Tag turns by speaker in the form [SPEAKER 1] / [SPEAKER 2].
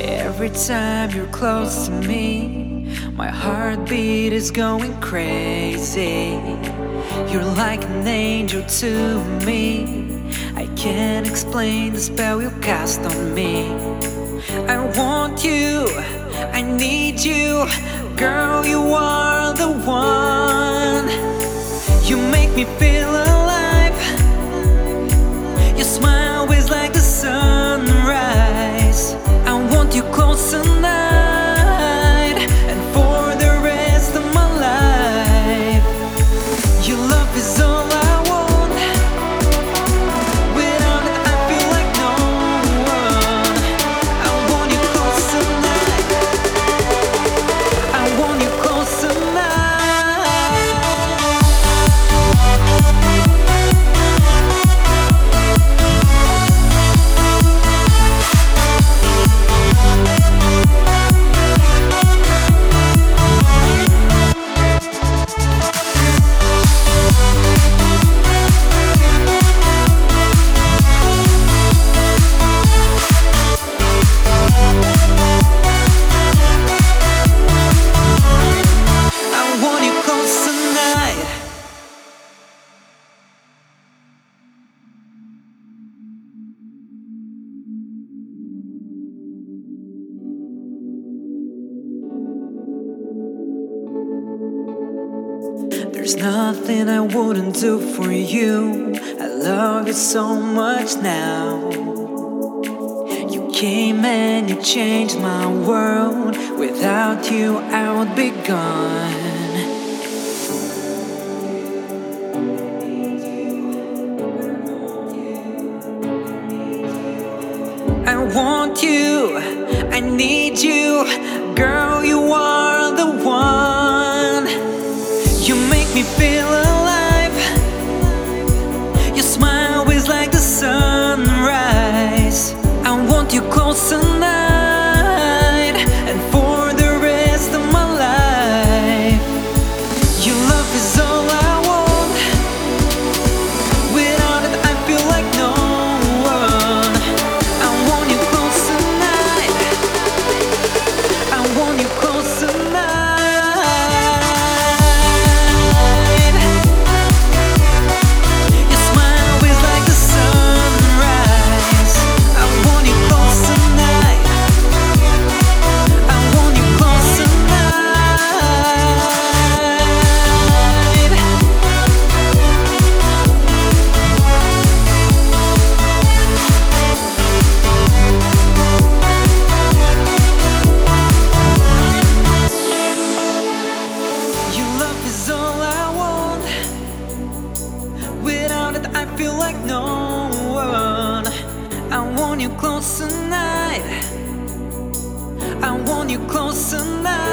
[SPEAKER 1] Every time you're close to me, my heartbeat is going crazy. You're like an angel to me. I can't explain the spell you cast on me. I want you, I need you, girl, you are the one. You make me feel alive. There's nothing I wouldn't do for you. I love you so much now. You came and you changed my world. Without you, I would be gone. I want you, I need you, girl, you no one. I want you close tonight. I want you close tonight.